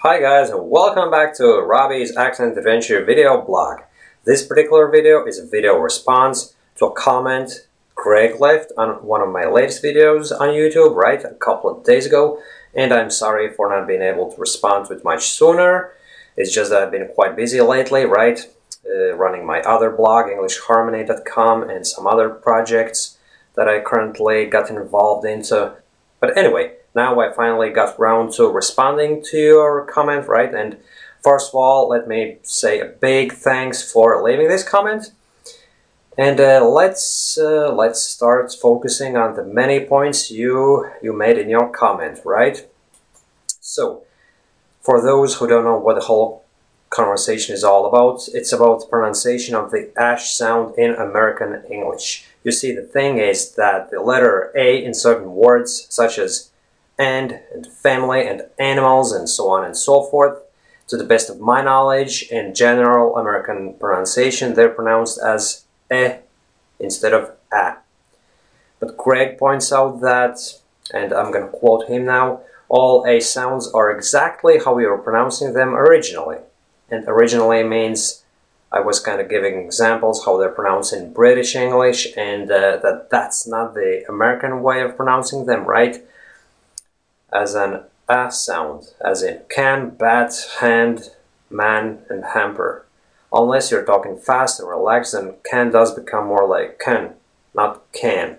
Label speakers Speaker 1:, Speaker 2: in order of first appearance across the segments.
Speaker 1: Hi guys and welcome back to Robbie's Accent Adventure video blog. This particular video is a video response to a comment Greg left on one of my latest videos on YouTube, right, a couple of days ago, and I'm sorry for not being able to respond to it much sooner. It's just that I've been quite busy lately, right, uh, running my other blog, EnglishHarmony.com, and some other projects that I currently got involved into. But anyway, now I finally got around to responding to your comment, right? And first of all, let me say a big thanks for leaving this comment. And uh, let's uh, let's start focusing on the many points you you made in your comment, right? So, for those who don't know what the whole conversation is all about, it's about pronunciation of the ash sound in American English. You see, the thing is that the letter A in certain words, such as and, and family, and animals, and so on and so forth, to the best of my knowledge, in general American pronunciation, they're pronounced as e instead of a. But Greg points out that, and I'm to quote him now, all A sounds are exactly how we were pronouncing them originally. And originally means I was kind of giving examples how they're pronounced in British English and uh, that that's not the American way of pronouncing them, right? As an a sound, as in can, bat, hand, man, and hamper. Unless you're talking fast and relaxed, then can does become more like can, not can,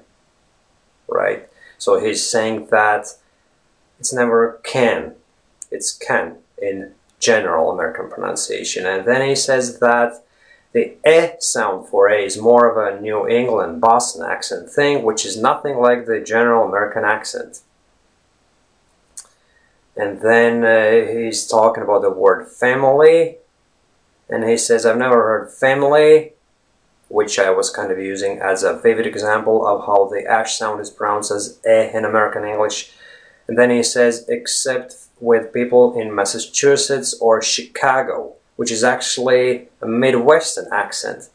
Speaker 1: right? So he's saying that it's never can, it's can in general American pronunciation. And then he says that the e sound for a is more of a New England Boston accent thing, which is nothing like the general American accent. And then uh, he's talking about the word family. And he says, I've never heard family, which I was kind of using as a vivid example of how the ash sound is pronounced as eh in American English. And then he says, except with people in Massachusetts or Chicago, which is actually a Midwestern accent.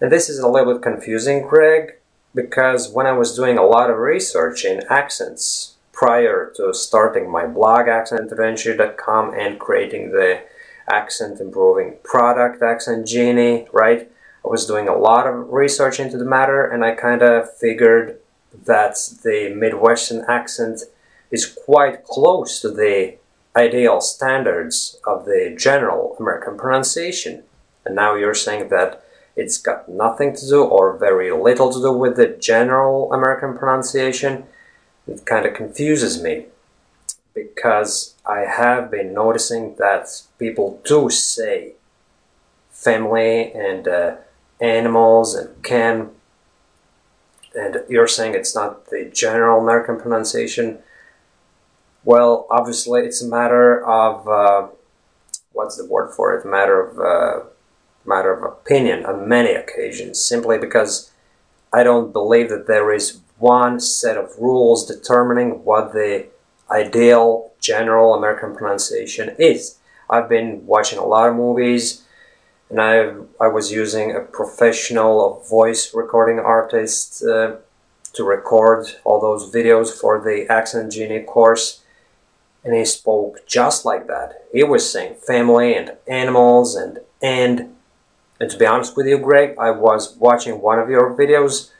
Speaker 1: And this is a little bit confusing, Greg, because when I was doing a lot of research in accents prior to starting my blog, accentadventure.com, and creating the accent improving product, Accent Genie, right? I was doing a lot of research into the matter and I kind of figured that the Midwestern accent is quite close to the ideal standards of the general American pronunciation. And now you're saying that it's got nothing to do or very little to do with the general American pronunciation. It kind of confuses me because I have been noticing that people do say family and uh, animals and can and you're saying it's not the general American pronunciation well, obviously, it's a matter of uh, what's the word for it? Matter of uh, matter of opinion on many occasions. Simply because I don't believe that there is one set of rules determining what the ideal general American pronunciation is. I've been watching a lot of movies, and I I was using a professional voice recording artist uh, to record all those videos for the Accent Genie course and he spoke just like that. He was saying family and animals and and and to be honest with you, Greg, I was watching one of your videos,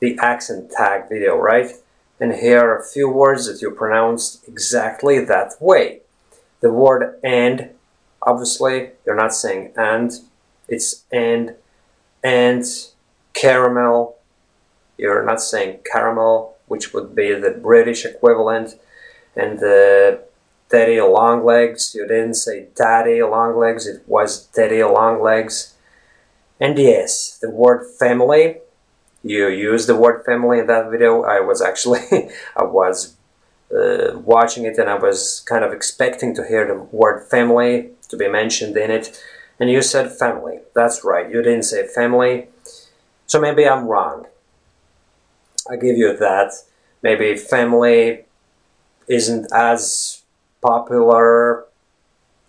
Speaker 1: the accent tag video, right? And here are a few words that you pronounced exactly that way. The word and, obviously, you're not saying and, it's and, and, caramel, you're not saying caramel, which would be the British equivalent, and the daddy long legs. You didn't say daddy long legs, it was daddy long legs. And yes, the word family, you used the word family in that video. I was actually, I was uh, watching it and I was kind of expecting to hear the word family to be mentioned in it. And you said family. That's right, you didn't say family. So maybe I'm wrong. I give you that. Maybe family isn't as popular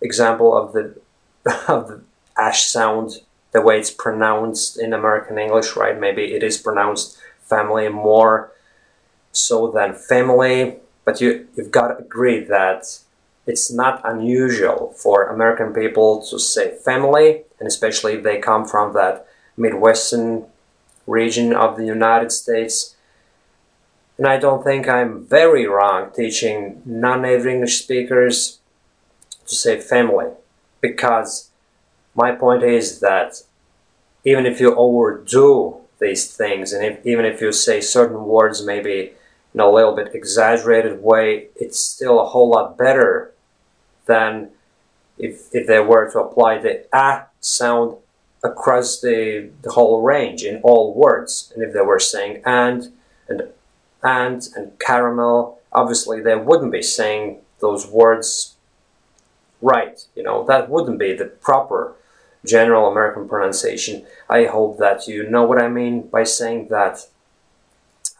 Speaker 1: example of the of the ash sound, the way it's pronounced in American English, right? Maybe it is pronounced family more so than family, but you you've got to agree that it's not unusual for American people to say family, and especially if they come from that Midwestern region of the United States. And I don't think I'm very wrong teaching non-native English speakers to say family, because my point is that even if you overdo these things, and if, even if you say certain words maybe in a little bit exaggerated way, it's still a whole lot better than if, if they were to apply the a sound across the, the whole range in all words. And if they were saying and, and and, and caramel, obviously they wouldn't be saying those words right. You know, that wouldn't be the proper general American pronunciation. I hope that you know what I mean by saying that.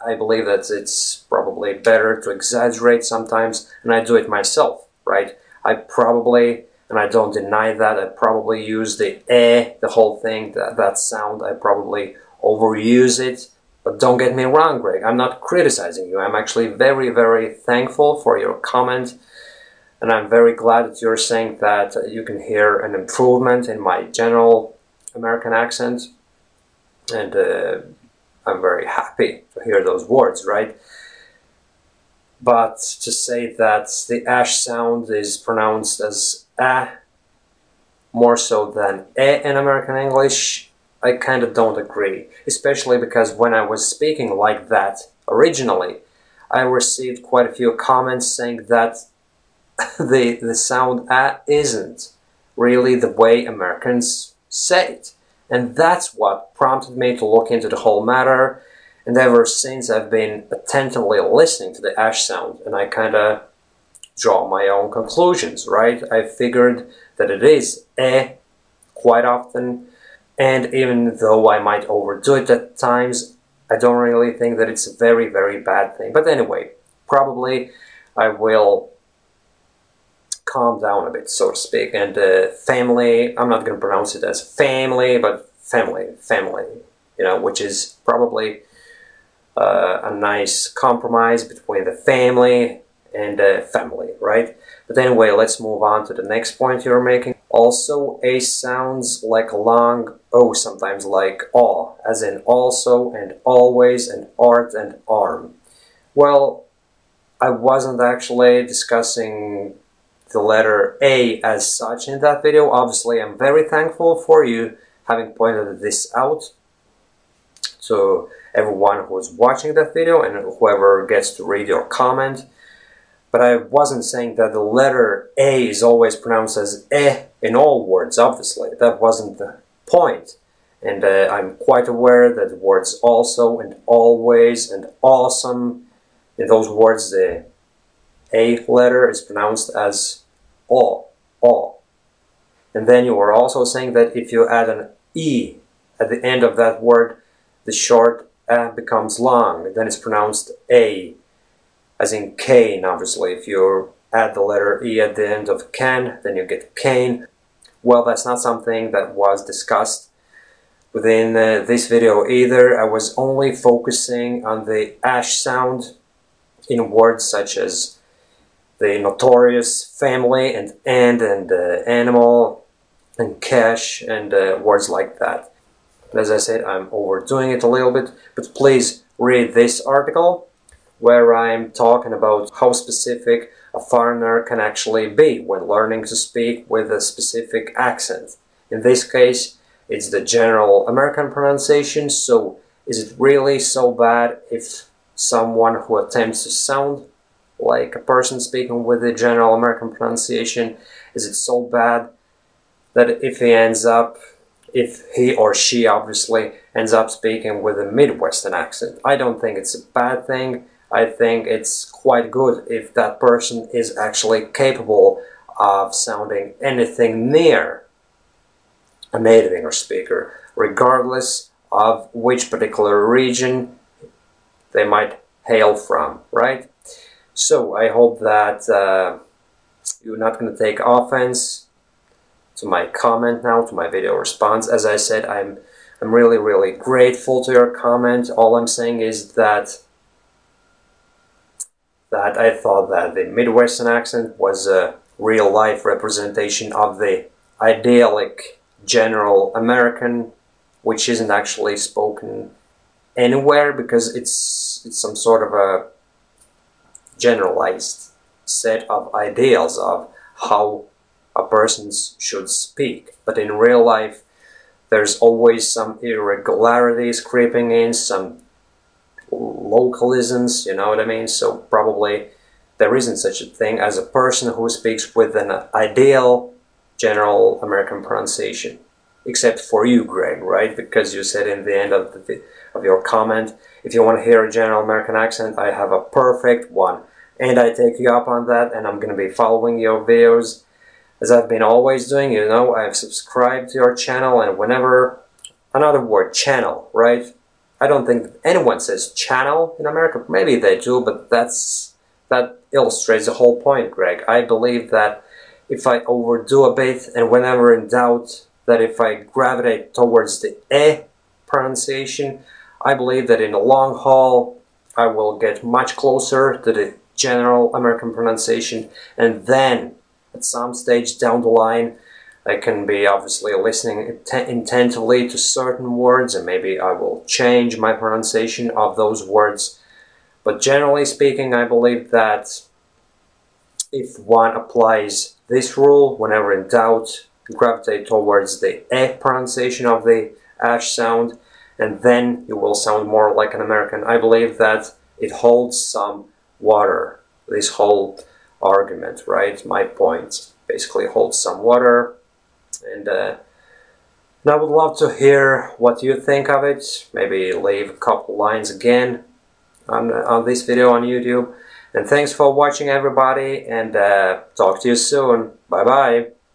Speaker 1: I believe that it's probably better to exaggerate sometimes, and I do it myself, right? I probably, and I don't deny that, I probably use the eh, the whole thing, that, that sound, I probably overuse it. But don't get me wrong, Greg, I'm not criticizing you. I'm actually very, very thankful for your comment. And I'm very glad that you're saying that you can hear an improvement in my general American accent. And uh, I'm very happy to hear those words, right? But to say that the ash sound is pronounced as a more so than e in American English, I kind of don't agree. Especially because when I was speaking like that originally, I received quite a few comments saying that the, the sound a isn't really the way Americans say it. And that's what prompted me to look into the whole matter and ever since I've been attentively listening to the ash sound and I kind of draw my own conclusions, right? I figured that it is eh quite often and even though I might overdo it at times, I don't really think that it's a very, very bad thing. But anyway, probably I will calm down a bit, so to speak. And uh, family, I'm not going to pronounce it as family, but family, family, you know, which is probably uh, a nice compromise between the family and the family, right? But anyway, let's move on to the next point you're making. Also, A sounds like a long O, sometimes like aw, as in also and always and art and arm. Well, I wasn't actually discussing the letter A as such in that video. Obviously, I'm very thankful for you having pointed this out. So everyone who's watching that video and whoever gets to read your comment. But I wasn't saying that the letter A is always pronounced as eh in all words, obviously. That wasn't the point. And uh, I'm quite aware that words also and always and awesome, in those words, the A letter is pronounced as O, O. And then you were also saying that if you add an E at the end of that word, the short a becomes long, then it's pronounced A, as in cane, obviously. If you add the letter E at the end of can, then you get cane. Well, that's not something that was discussed within uh, this video either. I was only focusing on the ash sound in words such as the notorious family and and and uh, animal and cash and uh, words like that. As I said, I'm overdoing it a little bit, but please read this article where I'm talking about how specific a foreigner can actually be when learning to speak with a specific accent. In this case, it's the general American pronunciation, so is it really so bad if someone who attempts to sound like a person speaking with the general American pronunciation, is it so bad that if he ends up if he or she obviously ends up speaking with a Midwestern accent. I don't think it's a bad thing. I think it's quite good if that person is actually capable of sounding anything near a native English speaker, regardless of which particular region they might hail from, right? So I hope that uh, you're not going to take offense to my comment now, to my video response. As I said, I'm I'm really, really grateful to your comment. All I'm saying is that that I thought that the Midwestern accent was a real life representation of the idyllic general American, which isn't actually spoken anywhere because it's it's some sort of a generalized set of ideals of how a person should speak. But in real life, there's always some irregularities creeping in, some localisms, you know what I mean? So probably there isn't such a thing as a person who speaks with an ideal general American pronunciation. Except for you, Greg, right? Because you said in the end of, the, of your comment, if you want to hear a general American accent, I have a perfect one. And I take you up on that, and I'm going to be following your videos as I've been always doing. You know, I've subscribed to your channel, and whenever another word, channel, right? I don't think anyone says channel in America. Maybe they do, but that's that illustrates the whole point, Greg. I believe that if I overdo a bit, and whenever in doubt, that if I gravitate towards the e pronunciation, I believe that in the long haul, I will get much closer to the general American pronunciation, and then at some stage down the line, I can be obviously listening intently to certain words and maybe I will change my pronunciation of those words. But generally speaking, I believe that if one applies this rule, whenever in doubt, gravitate towards the E pronunciation of the ash sound, and then you will sound more like an American. I believe that it holds some water, this whole argument, right? My point basically holds some water and, uh, and I would love to hear what you think of it. Maybe leave a couple lines again on, on this video on YouTube. And thanks for watching everybody and uh, talk to you soon. Bye bye.